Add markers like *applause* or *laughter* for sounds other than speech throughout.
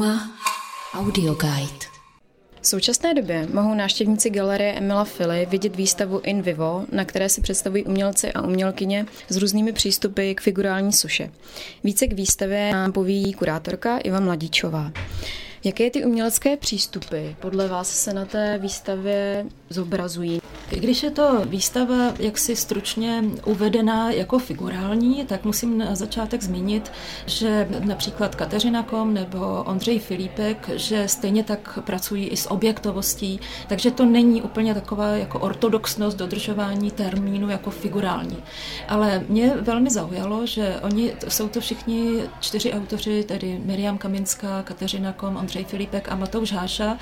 Uma Audio Guide. V současné době mohou návštěvníci galerie Emila Fili vidět výstavu In Vivo, na které se představují umělci a umělkyně s různými přístupy k figurální suše. Více k výstavě nám poví kurátorka Iva Mladíčová. Jaké ty umělecké přístupy podle vás se na té výstavě zobrazují? Když je to výstava jaksi stručně uvedená jako figurální, tak musím na začátek zmínit, že například Kateřina Kom nebo Ondřej Filipek, že stejně tak pracují i s objektovostí, takže to není úplně taková jako ortodoxnost dodržování termínu jako figurální. Ale mě velmi zaujalo, že oni jsou to všichni čtyři autoři, tedy Miriam Kaminská, Kateřina Kom, Ondřej Filipek a Matouš Háša.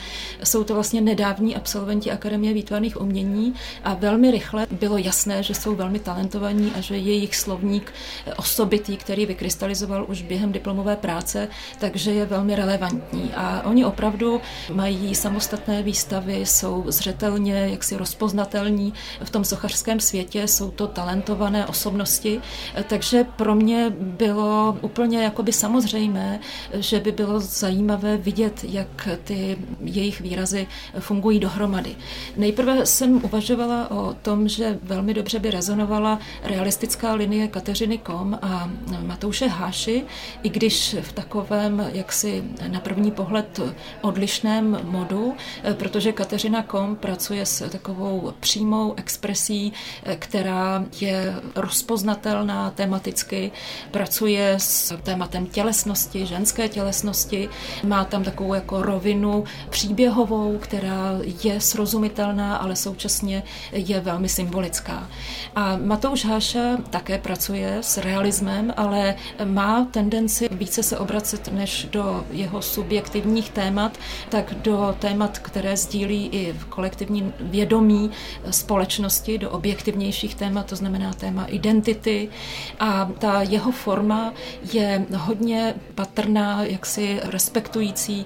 Jsou to vlastně nedávní absolventi Akademie výtvarných umění a velmi rychle bylo jasné, že jsou velmi talentovaní a že jejich slovník osobitý, který vykrystalizoval už během diplomové práce, takže je velmi relevantní. A oni opravdu mají samostatné výstavy, jsou zřetelně jaksi rozpoznatelní v tom sochařském světě, jsou to talentované osobnosti, takže pro mě bylo úplně jakoby samozřejmé, že by bylo zajímavé vidět, jak ty jejich výrazy fungují dohromady. Nejprve jsem uvažovala o tom, že velmi dobře by rezonovala realistická linie Kateřiny Kom a Matouše Háši, i když v takovém jaksi na první pohled odlišném modu, protože Kateřina Kom pracuje s takovou přímou expresí, která je rozpoznatelná tematicky, pracuje s tématem tělesnosti, ženské tělesnosti, má tam takovou jako rovinu příběhovou, která je srozumitelná, ale současně je velmi symbolická. A Matouš Háša také pracuje s realismem, ale má tendenci více se obracet než do jeho subjektivních témat, tak do témat, které sdílí i v kolektivní vědomí společnosti, do objektivnějších témat, to znamená téma identity. A ta jeho forma je hodně patrná, jaksi respektující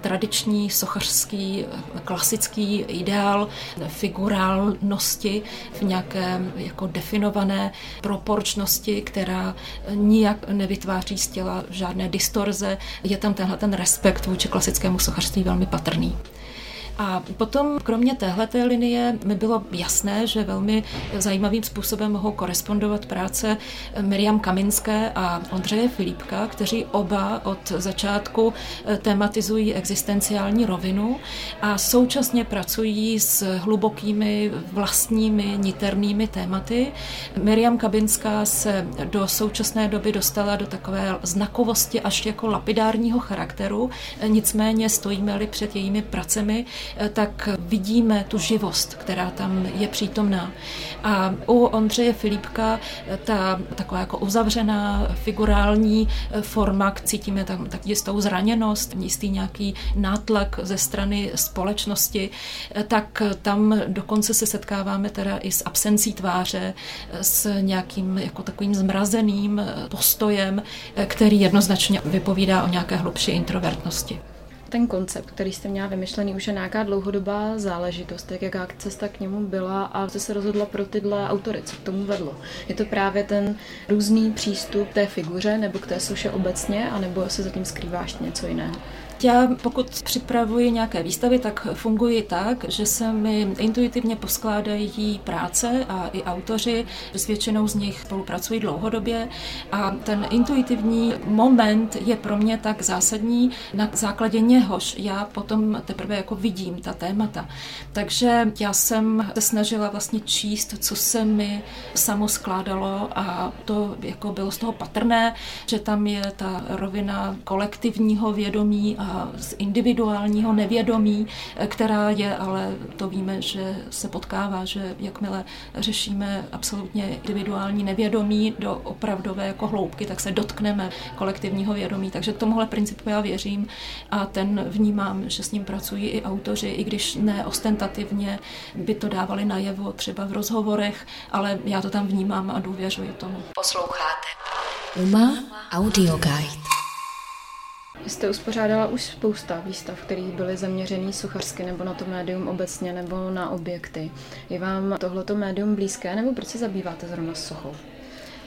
tradiční sochařský klasický ideál figurálnosti v nějaké jako definované proporčnosti, která nijak nevytváří z těla žádné distorze. Je tam tenhle ten respekt vůči klasickému sochařství velmi patrný. A potom, kromě téhleté linie, mi bylo jasné, že velmi zajímavým způsobem mohou korespondovat práce Miriam Kaminské a Ondřeje Filipka, kteří oba od začátku eh, tematizují existenciální rovinu a současně pracují s hlubokými vlastními niternými tématy. Miriam Kabinská se do současné doby dostala do takové znakovosti až jako lapidárního charakteru, nicméně stojíme-li před jejími pracemi, Eh, tak vidíme tu živost, která tam je přítomná. A u Ondřeje Filipka eh, ta taková jako uzavřená figurální eh, forma, cítíme tam tak jistou zraněnost, jistý nějaký nátlak ze strany společnosti, tak tam dokonce se setkáváme teda i s absencí tváře, s nějakým jako takovým zmrazeným postojem, který jednoznačně vypovídá o nějaké hlubší introvertnosti ten koncept, který jste měla vymyšlený, už je nějaká dlouhodobá záležitost, tak jaká cesta k němu byla a jste se rozhodla pro tyhle autory, co k tomu vedlo. Je to právě ten různý přístup k té figuře nebo k té suše obecně, anebo se zatím skrývá ještě něco jiného? Já pokud připravuji nějaké výstavy, tak funguji tak, že se mi intuitivně poskládají práce a i autoři, s většinou z nich spolupracují dlouhodobě a ten intuitivní moment je pro mě tak zásadní, na základě něhož já potom teprve jako vidím ta témata. Takže já jsem se snažila vlastně číst, co se mi samo skládalo a to jako bylo z toho patrné, že tam je ta rovina kolektivního vědomí a z individuálního nevědomí, která je, ale to víme, že se potkává, že jakmile řešíme absolutně individuální nevědomí do opravdové jako hloubky, tak se dotkneme kolektivního vědomí. Takže tomuhle principu já věřím a ten vnímám, že s ním pracují i autoři, i když ne ostentativně by to dávali najevo třeba v rozhovorech, ale já to tam vnímám a důvěřuji tomu. Posloucháte. Uma Audio Guide. Vy jste uspořádala už spousta výstav, které byly zaměřený sochařsky nebo na to médium obecně nebo na objekty. Je vám tohleto médium blízké nebo proč se zabýváte zrovna s sochou?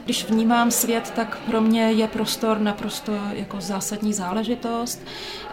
Když vnímám svět, tak pro mě je prostor naprosto jako zásadní záležitost.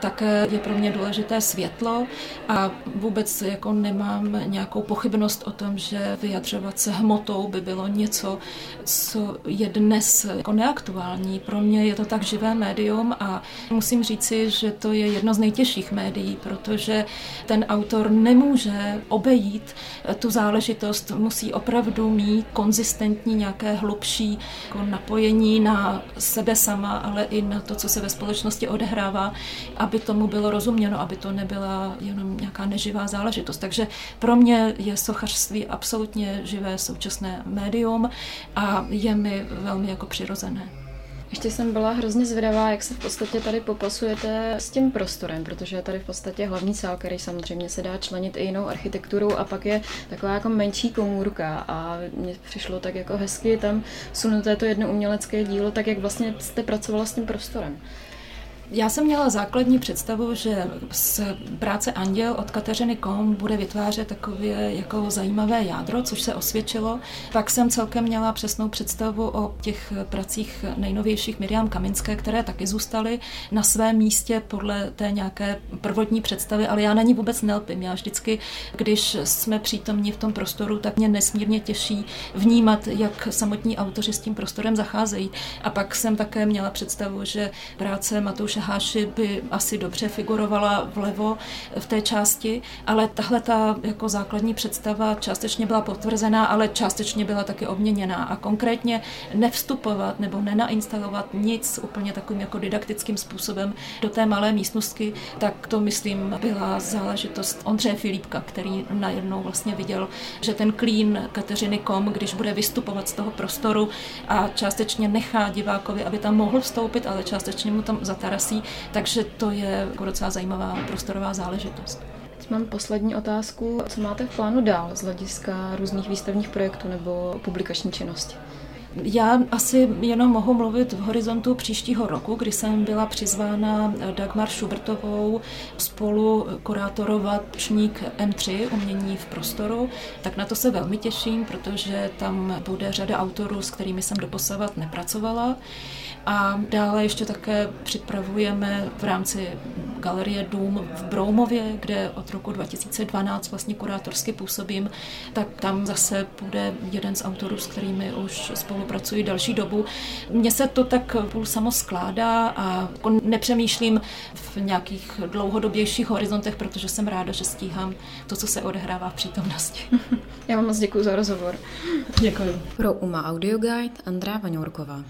Také je pro mě důležité světlo a vůbec jako nemám nějakou pochybnost o tom, že vyjadřovat se hmotou by bylo něco, co je dnes jako neaktuální. Pro mě je to tak živé médium a musím říci, že to je jedno z nejtěžších médií, protože ten autor nemůže obejít tu záležitost, musí opravdu mít konzistentní nějaké hlubší jako napojení na sebe sama, ale i na to, co se ve společnosti odehrává, aby tomu bylo rozuměno, aby to nebyla jenom nějaká neživá záležitost. Takže pro mě je sochařství absolutně živé současné médium a je mi velmi jako přirozené. Ještě jsem byla hrozně zvědavá, jak se v podstatě tady popasujete s tím prostorem, protože je tady v podstatě hlavní sál, který samozřejmě se dá členit i jinou architekturou a pak je taková jako menší komůrka a mně přišlo tak jako hezky tam sunuté to jedno umělecké dílo, tak jak vlastně jste pracovala s tím prostorem. Já jsem měla základní představu, že z práce Anděl od Kateřiny Kom bude vytvářet takové jako zajímavé jádro, což se osvědčilo. Pak jsem celkem měla přesnou představu o těch pracích nejnovějších Miriam Kaminské, které taky zůstaly na svém místě podle té nějaké prvotní představy, ale já na ní vůbec nelpím. Já vždycky, když jsme přítomní v tom prostoru, tak mě nesmírně těší vnímat, jak samotní autoři s tím prostorem zacházejí. A pak jsem také měla představu, že práce Matouše Háši by asi dobře figurovala vlevo v té části, ale tahle ta jako základní představa částečně byla potvrzená, ale částečně byla taky obměněná. A konkrétně nevstupovat nebo nenainstalovat nic úplně takovým jako didaktickým způsobem do té malé místnosti, tak to myslím byla záležitost Ondřeje Filipka, který najednou vlastně viděl, že ten klín Kateřiny Kom, když bude vystupovat z toho prostoru a částečně nechá divákovi, aby tam mohl vstoupit, ale částečně mu tam zatarasí prací, takže to je jako docela zajímavá prostorová záležitost. Teď mám poslední otázku. Co máte v plánu dál z hlediska různých výstavních projektů nebo publikační činnosti? Já asi jenom mohu mluvit v horizontu příštího roku, kdy jsem byla přizvána Dagmar Schubertovou spolu kurátorovat čník M3 umění v prostoru, tak na to se velmi těším, protože tam bude řada autorů, s kterými jsem doposavat nepracovala. A dále ještě také připravujeme v rámci galerie Dům v Broumově, kde od roku 2012 vlastně kurátorsky působím, tak tam zase bude jeden z autorů, s kterými už spolupracuji další dobu. Mně se to tak půl samo skládá a jako nepřemýšlím v nějakých dlouhodobějších horizontech, protože jsem ráda, že stíhám to, co se odehrává v přítomnosti. *laughs* Já vám moc děkuji za rozhovor. Děkuji. Pro UMA Audio Guide Andrá Vaňourková.